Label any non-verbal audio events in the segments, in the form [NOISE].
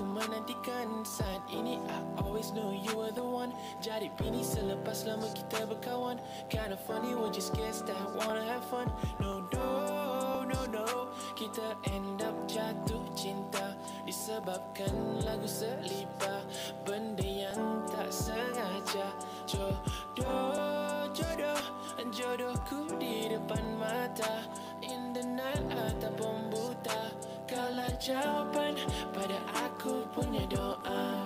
Aku menantikan saat ini. I always knew you were the one. Jadi bini selepas lama kita berkawan. Kinda funny, we just guess that wanna have fun. No, no, no, no. Kita end up jatuh cinta Disebabkan lagu selipa. Benda yang tak sengaja. Jodoh, jodoh. Jodohku di depan mata. In the night ataupun buta kalau jawapan pada aku punya doa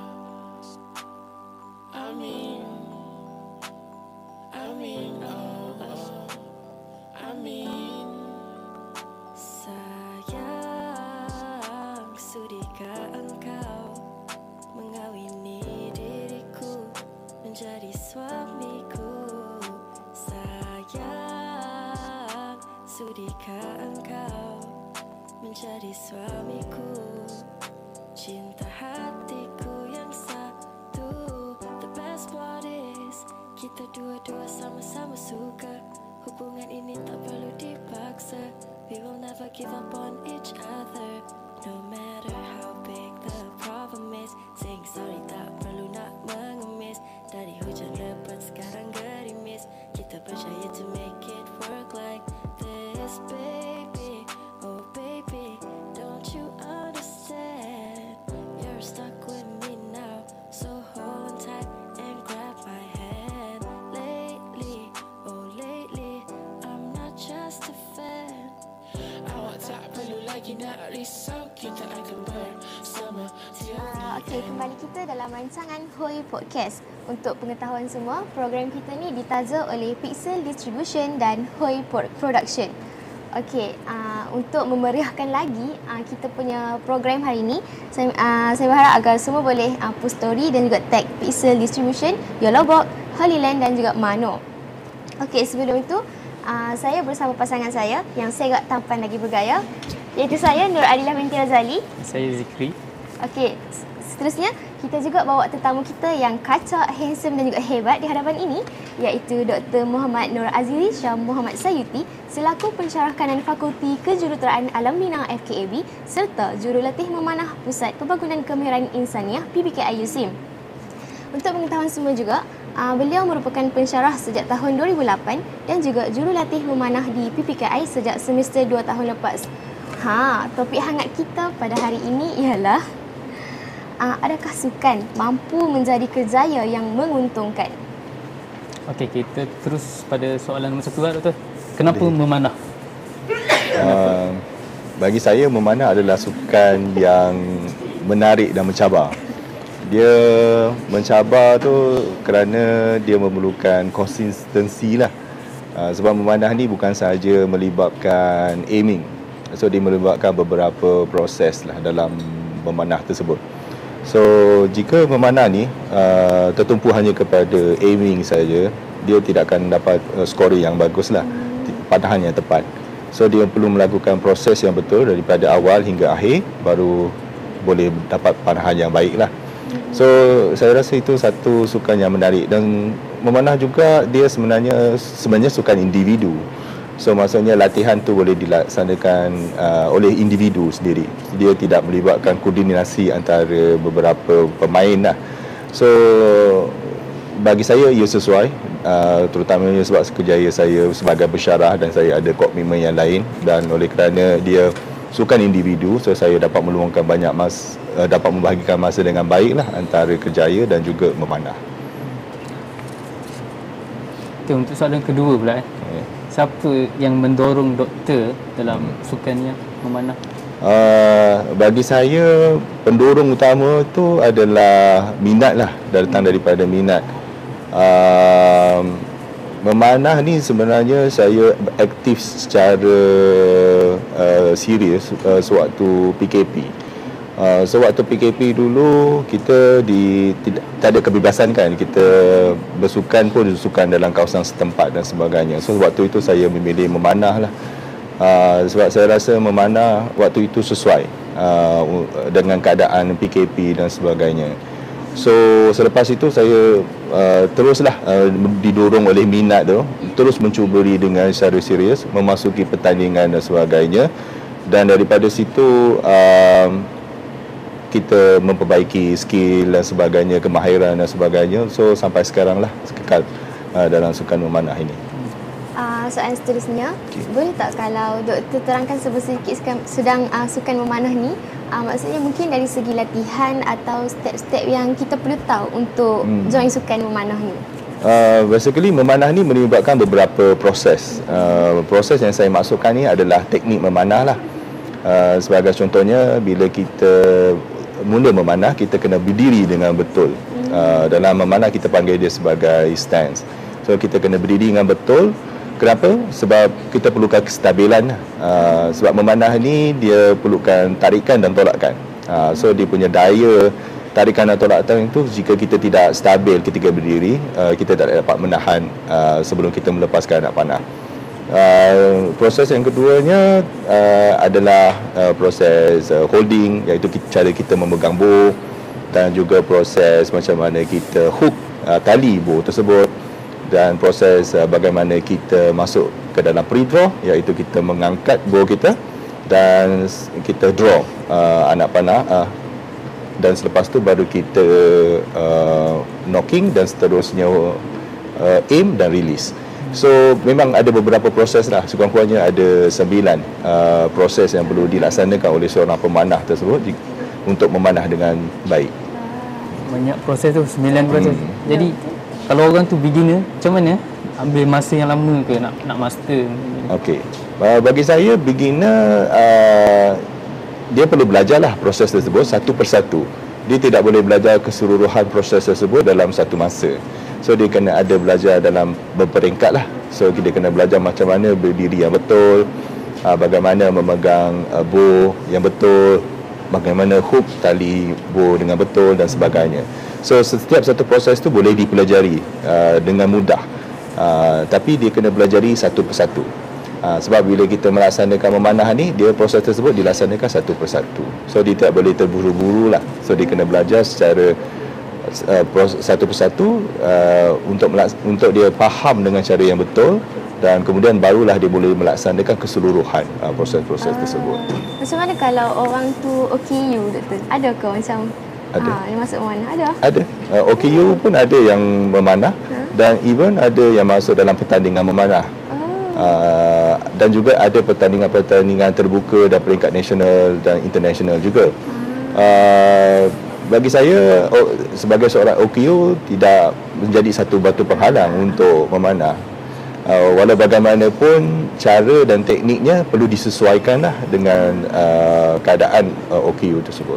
Amin Amin oh, oh. Amin Sayang, sudikah engkau mengawini diriku menjadi suamiku? Sayang, sudikah menjadi suamiku? Cinta Ah, Okey, kembali kita dalam rancangan Hoi Podcast. Untuk pengetahuan semua, program kita ni ditaja oleh Pixel Distribution dan Hoi Pro- Production. Okey, uh, untuk memeriahkan lagi uh, kita punya program hari ini, saya, uh, saya berharap agar semua boleh uh, post story dan juga tag Pixel Distribution, Yolobok, Holy Land dan juga Mano. Okey, sebelum itu uh, saya bersama pasangan saya yang saya agak tampan lagi bergaya iaitu saya Nur Adilah binti Razali Saya Zikri. Okey, seterusnya kita juga bawa tetamu kita yang kacak, handsome dan juga hebat di hadapan ini iaitu Dr. Muhammad Nur Aziri Shah Muhammad Sayuti selaku pensyarah kanan Fakulti Kejuruteraan Alam Bina FKAB serta jurulatih memanah Pusat Pembangunan Kemahiran Insaniah PBKI USIM. Untuk pengetahuan semua juga, uh, beliau merupakan pensyarah sejak tahun 2008 dan juga jurulatih memanah di PPKI sejak semester 2 tahun lepas. Ha, topik hangat kita pada hari ini ialah uh, adakah sukan mampu menjadi kerjaya yang menguntungkan? Okey, kita terus pada soalan nombor satu lah, Doktor. Kenapa memanah? Uh, bagi saya memanah adalah sukan yang menarik dan mencabar. Dia mencabar tu kerana dia memerlukan konsistensi lah. Uh, sebab memanah ni bukan sahaja melibatkan aiming. So dia melibatkan beberapa proses lah dalam memanah tersebut. So jika memanah ni uh, tertumpu hanya kepada aiming saja, dia tidak akan dapat uh, scoring yang bagus lah. Panahan yang tepat. So dia perlu melakukan proses yang betul daripada awal hingga akhir baru boleh dapat panahan yang baik lah. So saya rasa itu satu sukan yang menarik dan memanah juga dia sebenarnya sebenarnya sukan individu. So maksudnya latihan tu boleh dilaksanakan uh, oleh individu sendiri. Dia tidak melibatkan koordinasi antara beberapa pemain lah. So bagi saya ia sesuai uh, terutamanya sebab kerjaya saya sebagai pensyarah dan saya ada komitmen yang lain dan oleh kerana dia sukan individu so saya dapat meluangkan banyak mas uh, dapat membahagikan masa dengan baik lah antara kerjaya dan juga memanah. Okay, untuk soalan kedua pula eh. Siapa yang mendorong doktor dalam sukannya memanah? Uh, bagi saya pendorong utama tu adalah minat lah datang daripada minat. Uh, memanah ni sebenarnya saya aktif secara uh, serius uh, sewaktu PKP uh, sewaktu PKP dulu kita di tidak tak ada kebebasan kan kita bersukan pun bersukan dalam kawasan setempat dan sebagainya. So waktu itu saya memilih memanah lah. Uh, sebab saya rasa memanah waktu itu sesuai uh, dengan keadaan PKP dan sebagainya. So selepas itu saya uh, teruslah uh, didorong oleh minat tu terus mencuburi dengan secara serius memasuki pertandingan dan sebagainya. Dan daripada situ uh, kita memperbaiki skill dan sebagainya, kemahiran dan sebagainya. So sampai sekarang lah kekal uh, dalam sukan memanah ini. Uh, soalan seterusnya, okay. boleh tak kalau doktor terangkan sedikit sedang uh, sukan memanah ni, uh, maksudnya mungkin dari segi latihan atau step-step yang kita perlu tahu untuk hmm. join sukan memanah ni? Uh, basically memanah ni melibatkan beberapa proses. Uh, proses yang saya maksudkan ni adalah teknik memanah lah. Uh, sebagai contohnya bila kita mula memanah kita kena berdiri dengan betul. Uh, dalam memanah kita panggil dia sebagai stance. So kita kena berdiri dengan betul. Kenapa? Sebab kita perlukan kestabilan. Uh, sebab memanah ni dia perlukan tarikan dan tolakan. Uh, so dia punya daya tarikan atau tolakkan itu jika kita tidak stabil ketika berdiri uh, kita tak dapat menahan uh, sebelum kita melepaskan anak panah uh, proses yang keduanya uh, adalah uh, proses uh, holding iaitu cara kita memegang bow dan juga proses macam mana kita hook uh, tali bow tersebut dan proses uh, bagaimana kita masuk ke dalam pre-draw iaitu kita mengangkat bow kita dan kita draw uh, anak panah uh, dan selepas tu baru kita uh, knocking dan seterusnya uh, aim dan release. So memang ada beberapa proses lah sekurang-kurangnya ada sembilan uh, proses yang perlu dilaksanakan oleh seorang pemanah tersebut di, untuk memanah dengan baik. Banyak proses tu, sembilan proses. Hmm. Jadi kalau orang tu beginner, macam mana? Ambil masa yang lama ke nak nak master? Okey. Uh, bagi saya beginner uh, dia perlu belajarlah proses tersebut satu persatu. Dia tidak boleh belajar keseluruhan proses tersebut dalam satu masa. So dia kena ada belajar dalam berperingkat lah. So kita kena belajar macam mana berdiri yang betul, ah, bagaimana memegang ah, bow yang betul, bagaimana hook tali bow dengan betul dan sebagainya. So setiap satu proses tu boleh dipelajari uh, dengan mudah. Uh, tapi dia kena belajari satu persatu. Ha, sebab bila kita melaksanakan memanah ni, dia proses tersebut dilaksanakan satu persatu. So dia tak boleh terburu-buru lah. So dia kena belajar secara uh, satu persatu uh, untuk untuk dia faham dengan cara yang betul dan kemudian barulah dia boleh melaksanakan keseluruhan uh, proses-proses uh, tersebut. Macam mana kalau orang tu OKU doktor? Ada ke macam ada. Ha, yang masuk memanah ada? Ada. Uh, OKU pun ada yang memanah huh? dan even ada yang masuk dalam pertandingan memanah. Uh, dan juga ada pertandingan-pertandingan terbuka dan peringkat nasional dan international juga. Uh, bagi saya oh, sebagai seorang OKU tidak menjadi satu batu penghalang untuk memanah. Uh, walau bagaimanapun cara dan tekniknya perlu disesuaikan lah dengan uh, keadaan uh, OKU tersebut.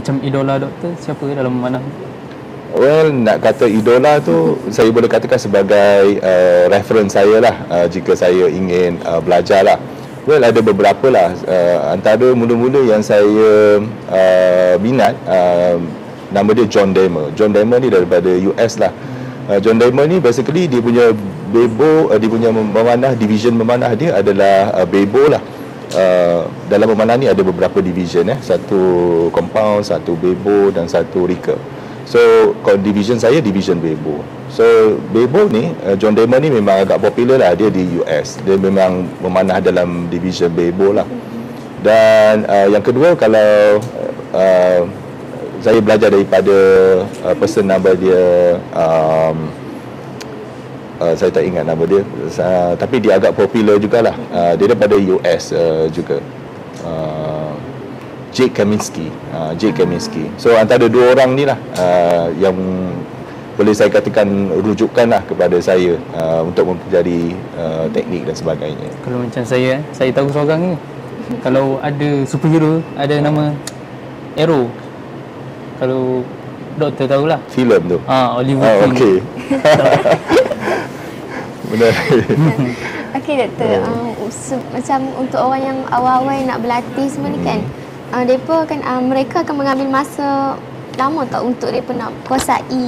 Macam idola doktor siapa dalam memanah? Well, nak kata idola tu saya boleh katakan sebagai uh, reference saya lah uh, jika saya ingin uh, belajar lah. Well, ada beberapa lah. Uh, antara mula-mula yang saya uh, minat, uh, nama dia John Damer. John Damer ni daripada US lah. Uh, John Damer ni basically dia punya bebo, uh, dia punya memanah, division memanah dia adalah uh, bebo lah. Uh, dalam memanah ni ada beberapa division eh. Satu compound, satu bebo dan satu recurve. So kalau division saya division Bebo. So Bebo ni uh, John Damon ni memang agak popular lah dia di US. Dia memang memanah dalam division Bebo lah. Dan uh, yang kedua kalau uh, saya belajar daripada uh, person nama dia um, uh, saya tak ingat nama dia uh, tapi dia agak popular jugalah. Uh, dia daripada US uh, juga. Uh, Jake Kaminsky. Uh, Jake Kaminsky. So antara dua orang ni lah uh, yang boleh saya katakan rujukan lah kepada saya uh, untuk mempelajari uh, teknik dan sebagainya. Kalau macam saya, saya tahu seorang ni. Kalau ada superhero, ada nama Arrow. Kalau doktor tahulah. Filem tu. Ah, Oliver oh, King. Okey. [LAUGHS] Benar. Okey doktor, uh, macam untuk orang yang awal-awal nak berlatih semua ni kan, hmm uh, mereka akan uh, mereka akan mengambil masa lama tak untuk mereka nak kuasai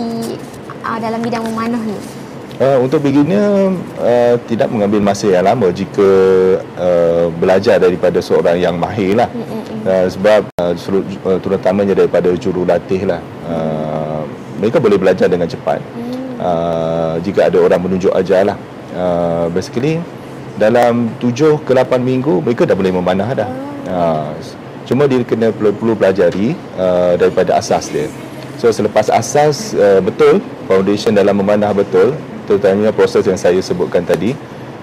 uh, dalam bidang memanah ni? Uh, untuk beginner uh, tidak mengambil masa yang lama jika uh, belajar daripada seorang yang mahir lah. Uh, sebab uh, uh, terutamanya daripada jurulatih lah. Uh, mereka boleh belajar dengan cepat. Mm. uh, jika ada orang menunjuk ajar lah. Uh, basically dalam 7 ke 8 minggu mereka dah boleh memanah dah. Uh, Cuma dia kena perlu, perlu pelajari uh, daripada asas dia. So selepas asas uh, betul, foundation dalam memanah betul, terutamanya proses yang saya sebutkan tadi,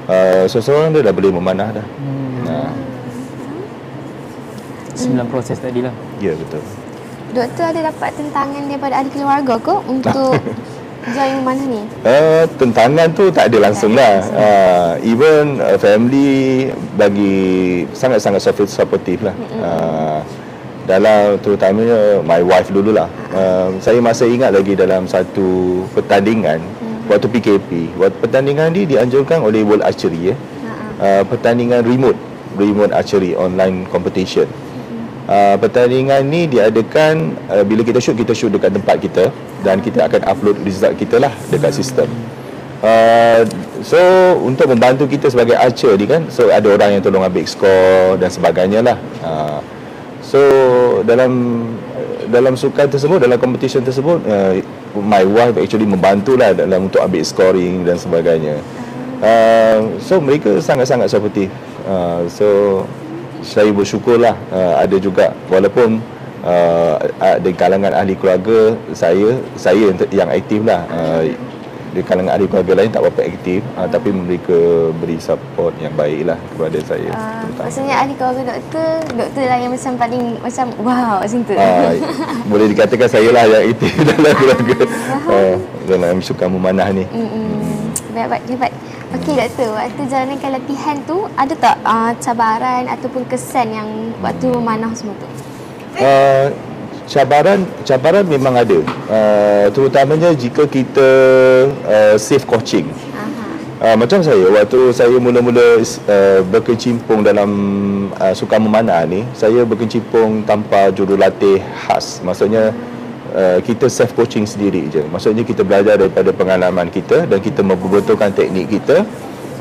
uh, seseorang dia dah boleh memanah dah. Hmm. Uh, Sembilan proses tadi lah. ya betul. Doktor ada dapat tentangan daripada ahli keluarga ke untuk [LAUGHS] join memanah ni? Uh, tentangan tu tak ada langsung lah. Uh, even uh, family bagi sangat-sangat support- supportive lah. Uh, dalam terutamanya my wife dululah. Uh, saya masih ingat lagi dalam satu pertandingan waktu PKP. Waktu pertandingan ni dianjurkan oleh World Archery ya. Uh, pertandingan remote, remote archery online competition. Uh, pertandingan ni diadakan uh, bila kita shoot kita shoot dekat tempat kita dan kita akan upload result kita lah dekat sistem. Uh, so untuk membantu kita sebagai archer ni kan so ada orang yang tolong ambil skor dan sebagainya lah. Uh, so dalam dalam sukan tersebut dalam competition tersebut uh, my wife actually membantulah dalam untuk ambil scoring dan sebagainya. Uh, so mereka sangat-sangat supportive. Uh, so saya bersyukurlah uh, ada juga. Walaupun uh, di kalangan ahli keluarga saya saya yang, aktif lah. Uh, di kalangan ahli keluarga lain tak berapa aktif uh, tapi mereka beri support yang baik lah kepada saya Uh, maksudnya ahli keluarga doktor, doktor lah yang macam paling macam wow macam tu. Ah, [LAUGHS] boleh dikatakan saya lah yang aktif [LAUGHS] dalam keluarga. Uh, dalam sukan memanah ni. Mm-mm. Baik, baik, hebat. Okey doktor, waktu jalankan latihan tu ada tak uh, cabaran ataupun kesan yang waktu memanah semua tu? Uh, cabaran cabaran memang ada uh, terutamanya jika kita uh, safe coaching. Uh, macam saya waktu saya mula-mula uh, berkecimpung dalam uh, sukan memanah ni saya berkecimpung tanpa jurulatih khas maksudnya uh, kita self coaching sendiri je. Maksudnya kita belajar daripada pengalaman kita dan kita membetulkan teknik kita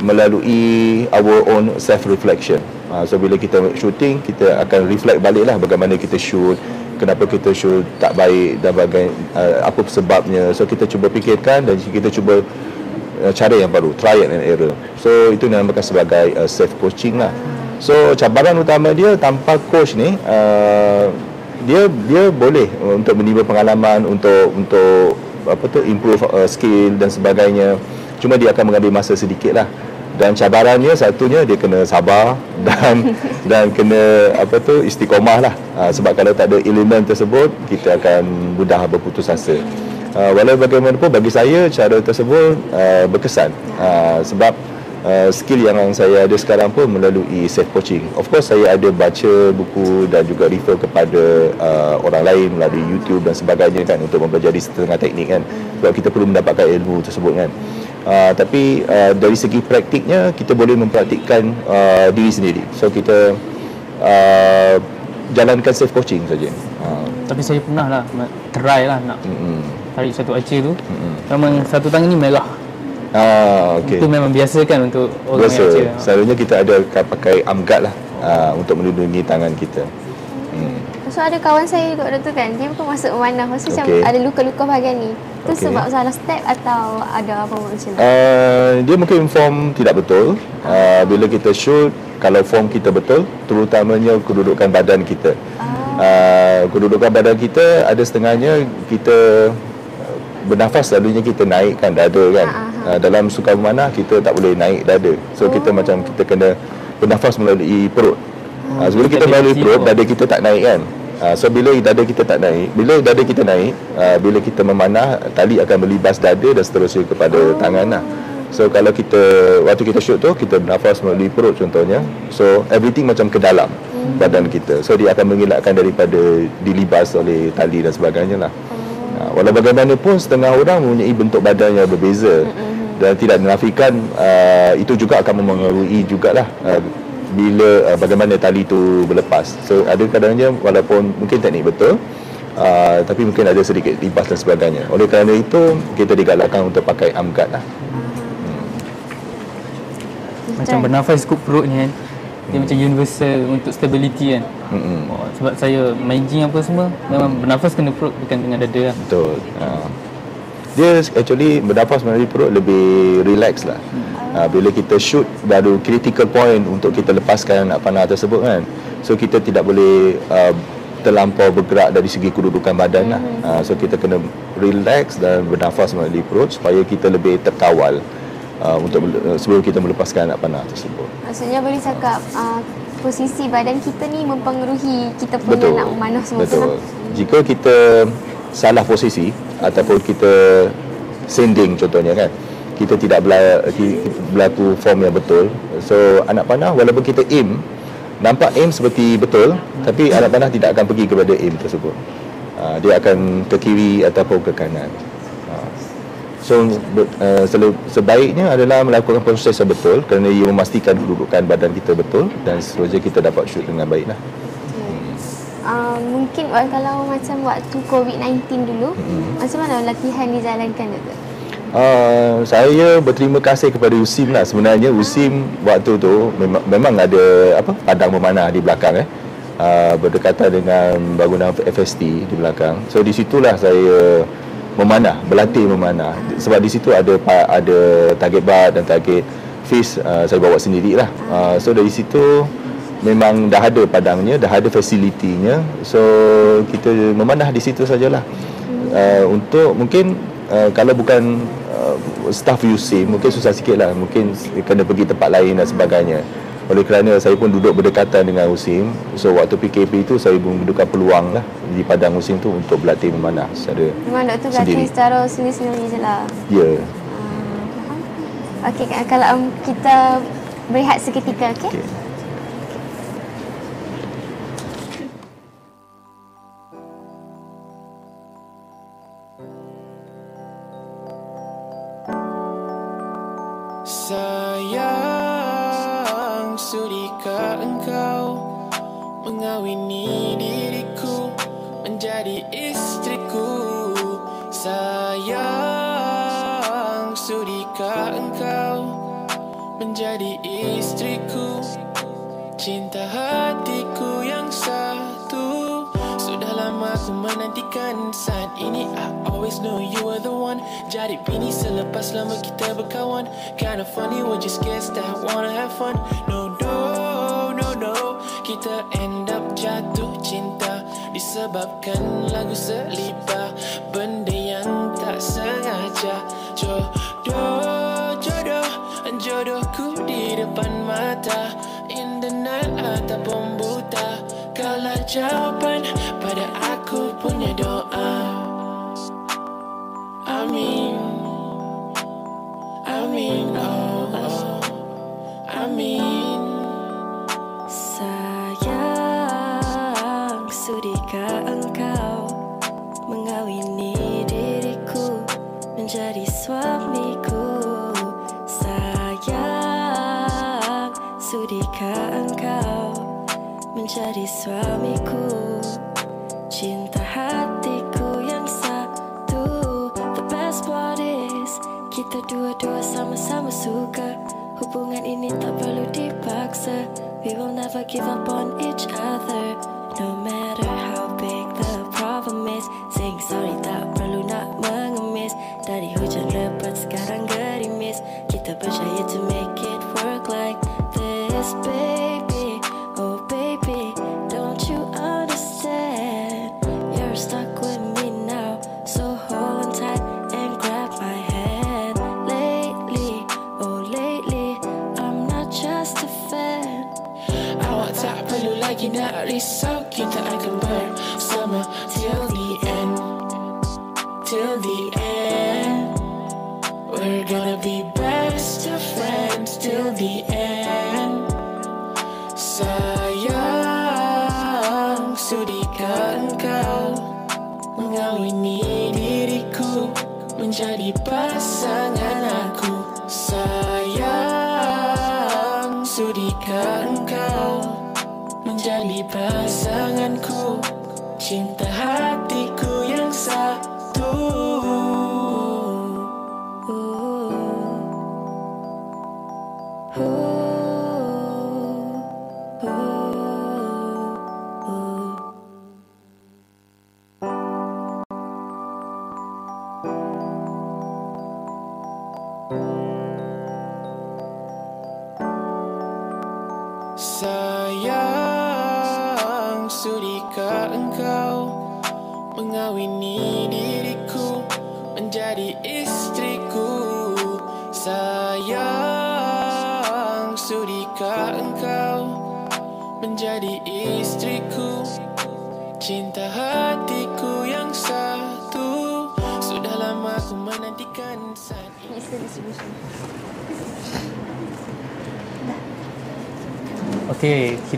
melalui our own self reflection. Uh, so bila kita shooting kita akan reflect balik lah bagaimana kita shoot kenapa kita shoot tak baik dan bagai, uh, apa sebabnya. So kita cuba fikirkan dan kita cuba uh, cara yang baru trial and error. So itu dinamakan sebagai uh, self coaching lah. So cabaran utama dia tanpa coach ni uh, dia dia boleh untuk menimba pengalaman untuk untuk apa tu improve uh, skill dan sebagainya. Cuma dia akan mengambil masa sedikit lah. Dan cabarannya satunya dia kena sabar [LAUGHS] dan dan kena apa tu istiqomah lah. Uh, sebab kalau tak ada elemen tersebut kita akan mudah berputus asa. Uh, walau bagaimanapun bagi saya cara tersebut uh, berkesan. Uh, sebab uh, skill yang saya ada sekarang pun melalui self coaching. Of course saya ada baca buku dan juga refer kepada uh, orang lain melalui YouTube dan sebagainya kan untuk mempelajari setengah teknik kan. Sebab kita perlu mendapatkan ilmu tersebut kan. Uh, tapi uh, dari segi praktiknya kita boleh mempraktikkan uh, diri sendiri. So kita uh, jalankan self coaching saja. Uh, Tapi saya pernah lah try lah nak mm-mm. tarik satu archer tu. Mm-mm. Memang satu tangan ni merah. Ah, okey. Itu memang biasa kan untuk orang Biasa. yang archer. Selalunya kita ada pakai arm guard lah uh, untuk melindungi tangan kita. Hmm. So ada kawan saya juga doktor kan, dia pun masuk memanah. Lepas tu macam ada luka-luka bahagian ni. Tu Okey. sebab salah step atau ada apa macam tu? Uh, dia mungkin form tidak betul. Uh, bila kita shoot, kalau form kita betul, terutamanya kedudukan badan kita. Uh, kedudukan badan kita ada setengahnya kita uh, bernafas selalunya kita naikkan dada kan. Uh, dalam sukan memanah kita tak boleh naik dada. So kita macam kita kena bernafas melalui perut. Uh, sebelum kita Dada melalui perut, dada kita tak naik kan. Uh, so bila dada kita tak naik, bila dada kita naik, uh, bila kita memanah, tali akan melibas dada dan seterusnya kepada oh. tangan lah. So kalau kita waktu kita shoot tu kita bernafas melalui perut contohnya. So everything macam ke dalam hmm. badan kita. So dia akan mengelakkan daripada dilibas oleh tali dan sebagainya lah. Uh, walau bagaimanapun setengah orang mempunyai bentuk badan yang berbeza dan tidak menafikan uh, itu juga akan memengaruhi jugalah uh, bila uh, bagaimana tali itu berlepas. So ada kadangnya walaupun mungkin teknik betul uh, tapi mungkin ada sedikit libas dan sebagainya. Oleh kerana itu kita digalakkan untuk pakai arm guard lah. Macam bernafas kup perut ni kan. Dia macam universal untuk stability kan. Mm-mm. Oh, sebab saya main gym apa semua memang bernafas kena perut bukan dengan dada lah. Betul. Uh, dia actually bernafas melalui perut lebih relax lah. Uh, bila kita shoot baru critical point untuk kita lepaskan anak panah tersebut kan. So kita tidak boleh uh, terlampau bergerak dari segi kedudukan badan lah. Uh, so kita kena relax dan bernafas melalui perut supaya kita lebih terkawal uh, untuk uh, sebelum kita melepaskan anak panah tersebut. Maksudnya boleh cakap uh, posisi badan kita ni mempengaruhi kita punya Betul. nak memanah semua tu Betul. lah. Jika kita salah posisi ataupun kita sending contohnya kan. Kita tidak berlaku form yang betul. So anak panah walaupun kita aim nampak aim seperti betul tapi anak panah tidak akan pergi kepada aim tersebut. Uh, dia akan ke kiri ataupun ke kanan. Uh, So selu- sebaiknya adalah melakukan proses yang betul kerana ia memastikan kedudukan badan kita betul dan seterusnya kita dapat shoot dengan baik lah. Uh, mungkin kalau macam waktu COVID-19 dulu, Hmm. macam mana latihan dijalankan Doktor? Uh, saya berterima kasih kepada USIM lah. Sebenarnya USIM waktu tu memang, memang ada apa padang memanah di belakang eh. Uh, berdekatan dengan bangunan FST di belakang. So di situlah saya memanah berlatih memanah. Sebab di situ ada ada target bar dan target fish uh, saya bawa sendirilah. Uh, so dari situ memang dah ada padangnya dah ada fasilitinya so kita memanah di situ sajalah uh, untuk mungkin uh, kalau bukan uh, staff UC mungkin susah sikit lah mungkin kena pergi tempat lain dan sebagainya oleh kerana saya pun duduk berdekatan dengan USIM so waktu PKP itu saya membuka peluang lah di padang USIM tu untuk berlatih memanah secara Memang Doktor berlatih secara sendiri-sendiri je lah. ya yeah. Okey, kalau um, kita berehat seketika, okey? okay. Sayang, menantikan saat ini. I always know you are the one. Jadi bini selepas lama kita berkawan. Kinda funny when you scared that wanna have fun. No, no, no, no. Kita end up jatuh cinta Disebabkan lagu selipar Benda yang tak sengaja. Jodoh, jodoh. Jodohku di depan mata. In the night ataupun buta Kalau jawapan pada aku punya doa Amin Amin oh, oh. Amin Sayang, sudikah engkau mengawini diriku menjadi suamiku? Sayang, sudikah engkau menjadi suamiku? Dua-dua sama-sama suka. Hubungan ini tak perlu dipaksa. We will never give up on each other No matter how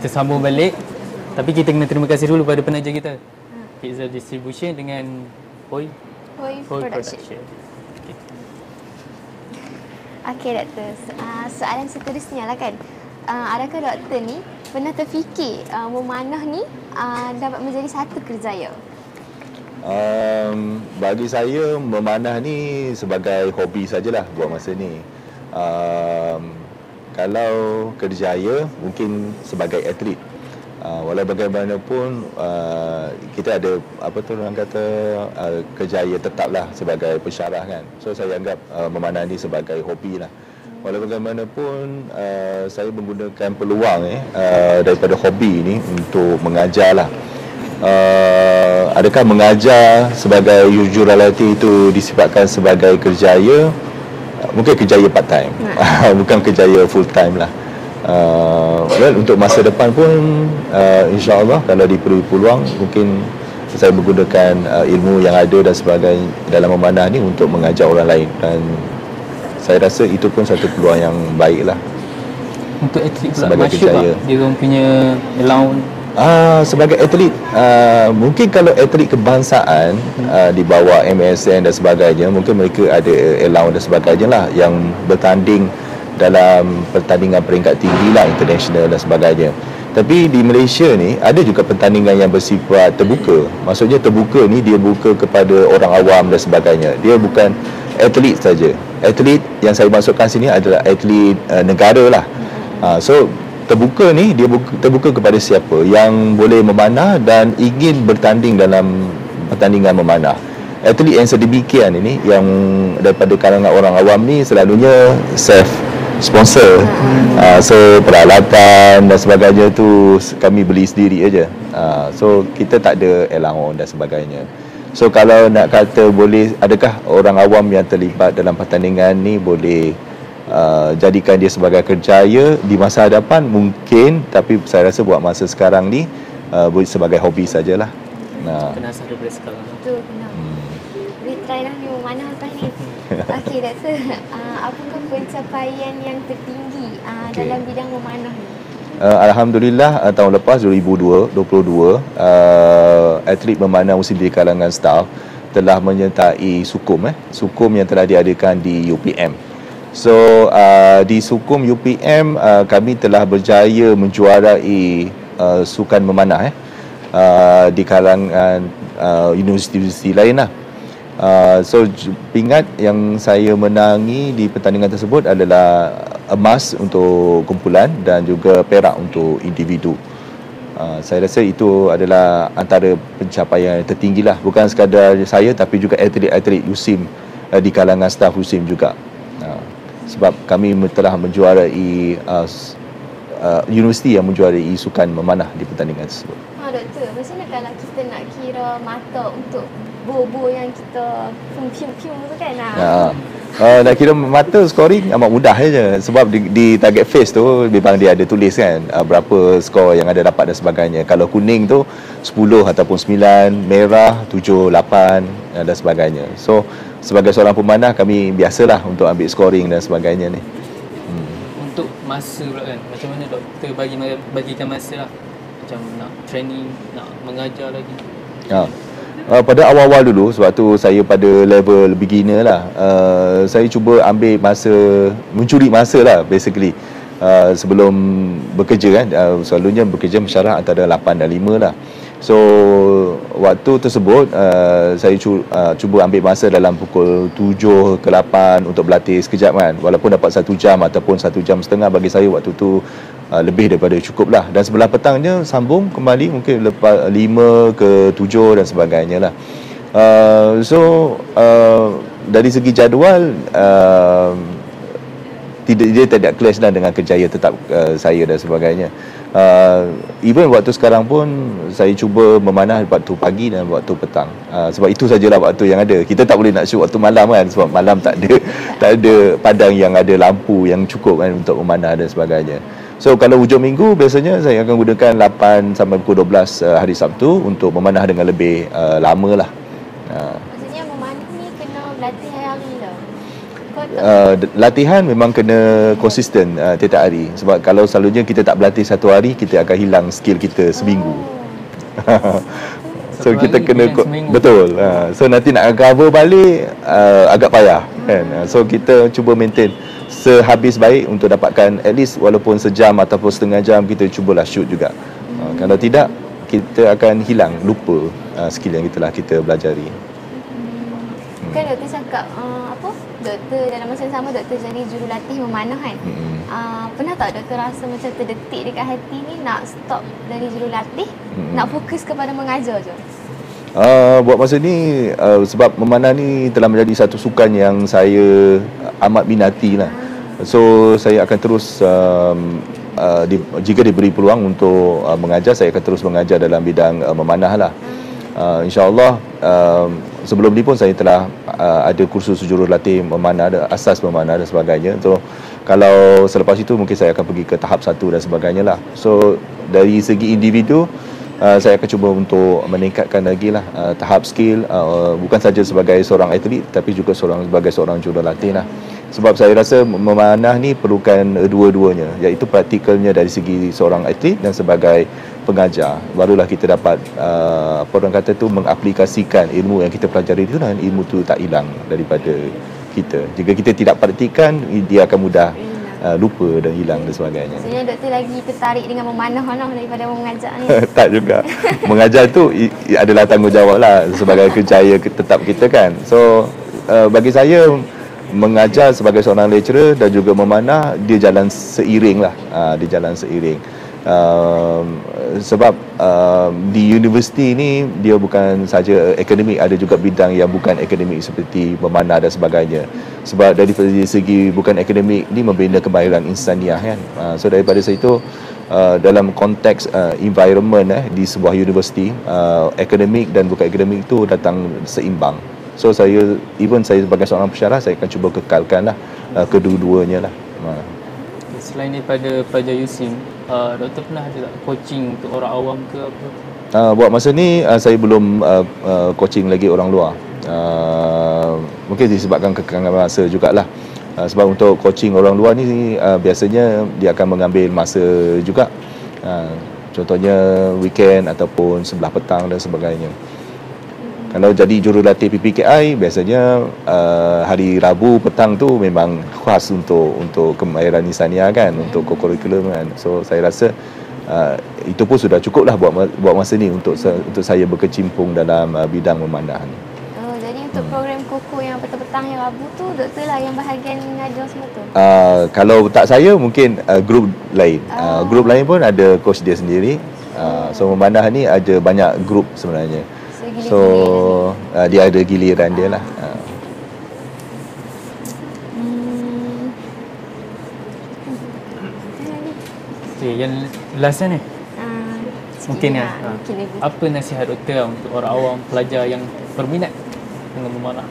kita sambung balik. Tapi kita kena terima kasih dulu pada penaja kita. Pizza Distribution dengan Hoi Hoi Hoi Production. Production. Okay. Okey doktor, uh, soalan seterusnya lah kan. Uh, adakah doktor ni pernah terfikir uh, memanah ni uh, dapat menjadi satu kerjaya? Um, bagi saya memanah ni sebagai hobi sajalah buat masa ni. Um, kalau kerjaya mungkin sebagai atlet. Uh, walau bagaimanapun uh, kita ada apa tu orang kata uh, kerjaya tetaplah sebagai pensyarah kan. So saya anggap uh, memanah sebagai hobi lah. Walau bagaimanapun uh, saya menggunakan peluang eh uh, daripada hobi ni untuk mengajar lah uh, adakah mengajar sebagai juralati itu disifatkan sebagai kerjaya mungkin kerjaya part time. [LAUGHS] Bukan kerjaya full time lah. Uh, well untuk masa depan pun uh, insyaallah kalau diberi peluang mungkin saya menggunakan uh, ilmu yang ada dan sebagainya dalam memanah ni untuk mengajar orang lain. Dan saya rasa itu pun satu peluang yang baik lah Untuk atlet pula Sebagai tak? Dia orang punya allowance Ah, sebagai atlet, ah, mungkin kalau atlet kebangsaan ah, di bawah MSN dan sebagainya, mungkin mereka ada allowance dan sebagainya lah yang bertanding dalam pertandingan peringkat tinggi lah, international dan sebagainya. Tapi di Malaysia ni ada juga pertandingan yang bersifat terbuka. Maksudnya terbuka ni dia buka kepada orang awam dan sebagainya. Dia bukan atlet saja. Atlet yang saya masukkan sini adalah atlet uh, negara lah. Uh, so terbuka ni dia buka, terbuka kepada siapa yang boleh memanah dan ingin bertanding dalam pertandingan memanah. Atlet yang sedemikian ini yang daripada kalangan orang awam ni selalunya self sponsor. Uh, so peralatan dan sebagainya tu kami beli sendiri aja. Uh, so kita tak ada allowance dan sebagainya. So kalau nak kata boleh adakah orang awam yang terlibat dalam pertandingan ni boleh uh, jadikan dia sebagai kerjaya di masa hadapan mungkin tapi saya rasa buat masa sekarang ni uh, boleh sebagai hobi sajalah. Nah. Penasar daripada sekarang Betul, benar. Boleh try lah ni memanah lepas ni. [LAUGHS] Okey doktor, uh, apakah pencapaian yang tertinggi uh, Okey. dalam bidang memanah ni? Uh, Alhamdulillah uh, tahun lepas 2022 uh, atlet memanah musim di kalangan staff telah menyertai sukum eh sukum yang telah diadakan di UPM. So uh, di sukum UPM uh, kami telah berjaya menjuarai uh, sukan memanah eh uh, di kalangan uh, universiti-universiti lain lah. Uh, so pingat yang saya menangi di pertandingan tersebut adalah emas untuk kumpulan dan juga perak untuk individu. Uh, saya rasa itu adalah antara pencapaian tertinggi lah. Bukan sekadar saya tapi juga atlet-atlet USIM uh, di kalangan staf USIM juga. Sebab kami telah menjuarai uh, uh, universiti yang menjuarai sukan memanah di pertandingan tersebut. Ha doktor, macam mana kalau kita nak kira mata untuk bo-bo yang kita pium-pium tu kan? Ha. Ya. Uh, nak kira mata scoring amat mudah je sebab di, di target face tu memang dia ada tulis kan uh, berapa skor yang ada dapat dan sebagainya. Kalau kuning tu 10 ataupun 9, merah 7, 8 uh, dan sebagainya. So sebagai seorang pemanah kami biasalah untuk ambil scoring dan sebagainya ni. Untuk masa pula kan Macam mana doktor bagi bagikan masa lah. Macam nak training Nak mengajar lagi. Ha. Uh, pada awal-awal dulu sebab tu saya pada level beginner lah uh, saya cuba ambil masa mencuri masa lah basically. Uh, sebelum bekerja kan uh, selalunya bekerja mesyarah antara 8 dan 5 lah so waktu tersebut uh, saya cu, uh, cuba ambil masa dalam pukul 7 ke 8 untuk berlatih sekejap kan. Walaupun dapat satu jam ataupun satu jam setengah bagi saya waktu tu uh, lebih daripada cukup lah dan sebelah petangnya sambung kembali mungkin lepas 5 ke 7 dan sebagainya lah. Uh, so uh, dari segi jadual uh, tidak dia tidak clash lah dengan kerjaya tetap uh, saya dan sebagainya Uh, even waktu sekarang pun saya cuba memanah waktu pagi dan waktu petang. Uh, sebab itu sajalah waktu yang ada. Kita tak boleh nak shoot waktu malam kan sebab malam tak ada [LAUGHS] tak ada padang yang ada lampu yang cukup kan untuk memanah dan sebagainya. So kalau hujung minggu biasanya saya akan gunakan 8 sampai pukul 12 uh, hari Sabtu untuk memanah dengan lebih uh, lama lah. Uh, Maksudnya memanah ni kena berlatih hari tau. Kau tak uh, latihan memang kena konsisten uh, tiap hari sebab kalau selalunya kita tak berlatih satu hari kita akan hilang skill kita seminggu. [LAUGHS] so Satu kita kena seminggu. betul. Uh, so nanti nak cover balik uh, agak payah kan. Uh, so kita cuba maintain sehabis baik untuk dapatkan at least walaupun sejam ataupun setengah jam kita cubalah shoot juga. Uh, kalau tidak kita akan hilang lupa uh, skill yang kita lah kita belajari. Kan doktor cakap uh, apa? Doktor dalam masa yang sama doktor jadi jurulatih memanah kan. Mm-mm. Uh, pernah tak doktor rasa macam terdetik dekat hati ni nak stop dari jurulatih, Mm-mm. nak fokus kepada mengajar je. Uh, buat masa ni uh, sebab memanah ni telah menjadi satu sukan yang saya amat minati lah. So saya akan terus um, uh, di, jika diberi peluang untuk uh, mengajar saya akan terus mengajar dalam bidang uh, memanah lah. Uh, InsyaAllah um, sebelum ni pun saya telah uh, ada kursus jurulatih memanah, ada asas memanah dan sebagainya. So kalau selepas itu mungkin saya akan pergi ke tahap satu dan sebagainya lah. So dari segi individu uh, saya akan cuba untuk meningkatkan lagi lah uh, tahap skill uh, bukan saja sebagai seorang atlet tapi juga seorang sebagai seorang jurulatih lah. Sebab saya rasa memanah ni perlukan dua-duanya iaitu praktikalnya dari segi seorang atlet dan sebagai pengajar barulah kita dapat uh, apa orang kata tu mengaplikasikan ilmu yang kita pelajari itu dan ilmu tu tak hilang daripada kita. Jika kita tidak praktikan dia akan mudah uh, lupa dan hilang dan sebagainya. Maksudnya doktor lagi tertarik dengan memanah noh daripada mengajar ni. [LAUGHS] tak juga. Mengajar tu i- i- adalah tanggungjawab lah sebagai kerjaya ke- tetap kita kan. So uh, bagi saya mengajar sebagai seorang lecturer dan juga memanah dia jalan seiring lah. Uh, dia jalan seiring. Um, sebab um, di universiti ni dia bukan saja akademik ada juga bidang yang bukan akademik seperti memanah dan sebagainya. Sebab dari segi bukan akademik ni membina kemahiran insaniah kan? Uh, so daripada situ uh, dalam konteks uh, environment eh di sebuah universiti uh, akademik dan bukan akademik tu datang seimbang. So saya even saya sebagai seorang pensyarah saya akan cuba kekalkan lah uh, kedua-duanya lah. Uh. Selain daripada pelajar USIM, uh, doktor pernah ada tak coaching untuk orang awam ke apa? Uh, buat masa ni uh, saya belum uh, uh, coaching lagi orang luar. Uh, mungkin disebabkan kekangan masa jugalah. Uh, sebab untuk coaching orang luar ni uh, biasanya dia akan mengambil masa juga. Uh, contohnya weekend ataupun sebelah petang dan sebagainya. Kalau jadi jurulatih PPKI biasanya uh, hari Rabu petang tu memang khas untuk untuk kemahiran insania kan untuk kurikulum kan. So saya rasa uh, itu pun sudah cukup lah buat buat masa ni untuk untuk saya berkecimpung dalam uh, bidang memanah ni. Oh, jadi untuk program koko yang petang-petang yang Rabu tu doktor lah yang bahagian mengajar semua tu. Uh, kalau tak saya mungkin uh, grup lain. Uh, Ah. grup lain pun ada coach dia sendiri. Uh, so memanah ni ada banyak grup sebenarnya. So, uh, dia ada giliran dia lah. Uh. Hmm. Okay, yang last ni. Ah, Mungkin kan? lah. Apa nasihat doktor lah untuk orang awam, pelajar yang berminat dengan memanah?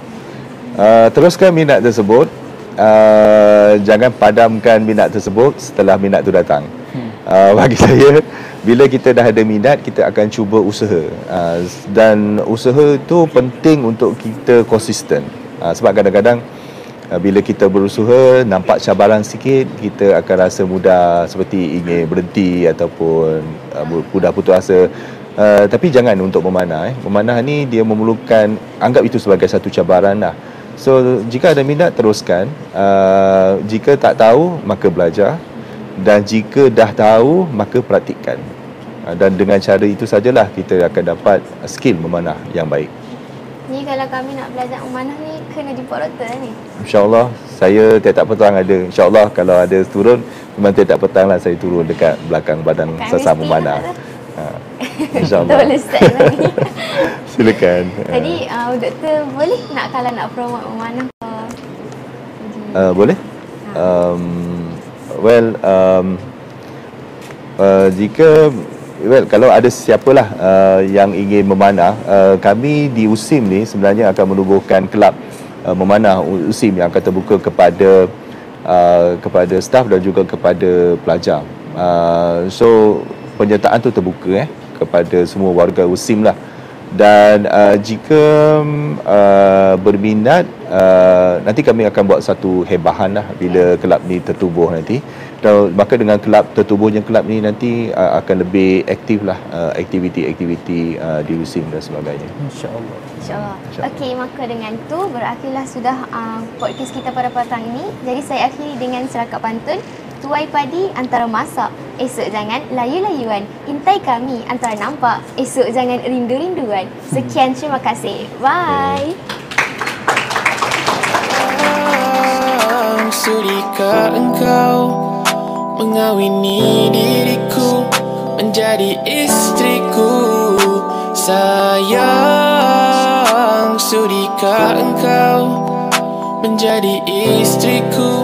Uh, teruskan minat tersebut. Uh, jangan padamkan minat tersebut setelah minat tu datang. Hmm. Uh, bagi saya, bila kita dah ada minat, kita akan cuba usaha. Uh, dan usaha itu penting untuk kita konsisten. Uh, sebab kadang-kadang uh, bila kita berusaha, nampak cabaran sikit, kita akan rasa mudah seperti ingin berhenti ataupun mudah putus asa. Uh, tapi jangan untuk memanah. Eh. Memanah ni dia memerlukan, anggap itu sebagai satu cabaran lah. So jika ada minat teruskan. Uh, jika tak tahu maka belajar dan jika dah tahu maka praktikkan. Uh, dan dengan cara itu sajalah kita akan dapat skill memanah yang baik. Ni kalau kami nak belajar memanah ni kena jumpa doktor lah ni. InsyaAllah saya tiap-tiap petang ada. InsyaAllah kalau ada turun memang tiap-tiap petang lah saya turun dekat belakang badan sesama mesti memanah. Ha. [LAUGHS] InsyaAllah. boleh start lagi. Silakan. [LAUGHS] Tadi uh, doktor boleh nak kalau nak promote memanah? Uh, boleh? Um, well, um, uh, jika well, kalau ada siapalah uh, yang ingin memanah, uh, kami di USIM ni sebenarnya akan menubuhkan kelab uh, memanah USIM yang akan terbuka kepada uh, kepada staf dan juga kepada pelajar. Uh, so penyertaan tu terbuka eh kepada semua warga USIM lah dan uh, jika uh, berminat uh, nanti kami akan buat satu hebahan lah bila kelab ni tertubuh nanti dan maka dengan kelab tertubuhnya kelab ni nanti uh, akan lebih aktif lah uh, aktiviti-aktiviti uh, di USIM dan sebagainya InsyaAllah. InsyaAllah. InsyaAllah. Okey, maka dengan tu berakhirlah sudah uh, podcast kita pada petang ini. Jadi saya akhiri dengan serakat pantun. Tuai padi antara masak, esok jangan layu-layuan. Intai kami antara nampak, esok jangan rindu-rinduan. Sekian, terima kasih. Bye. Sudikah engkau mengawini diriku menjadi istriku Sayang, sudikah engkau menjadi istriku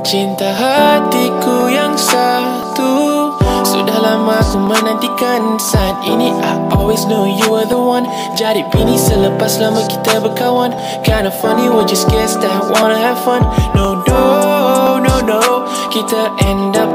Cinta hatiku yang satu. Sudah lama aku menantikan Saat ini. I always know you are the one. Jadi bini selepas lama kita berkawan. Kinda funny we just guess that wanna have fun. No, no, no, no. Kita end up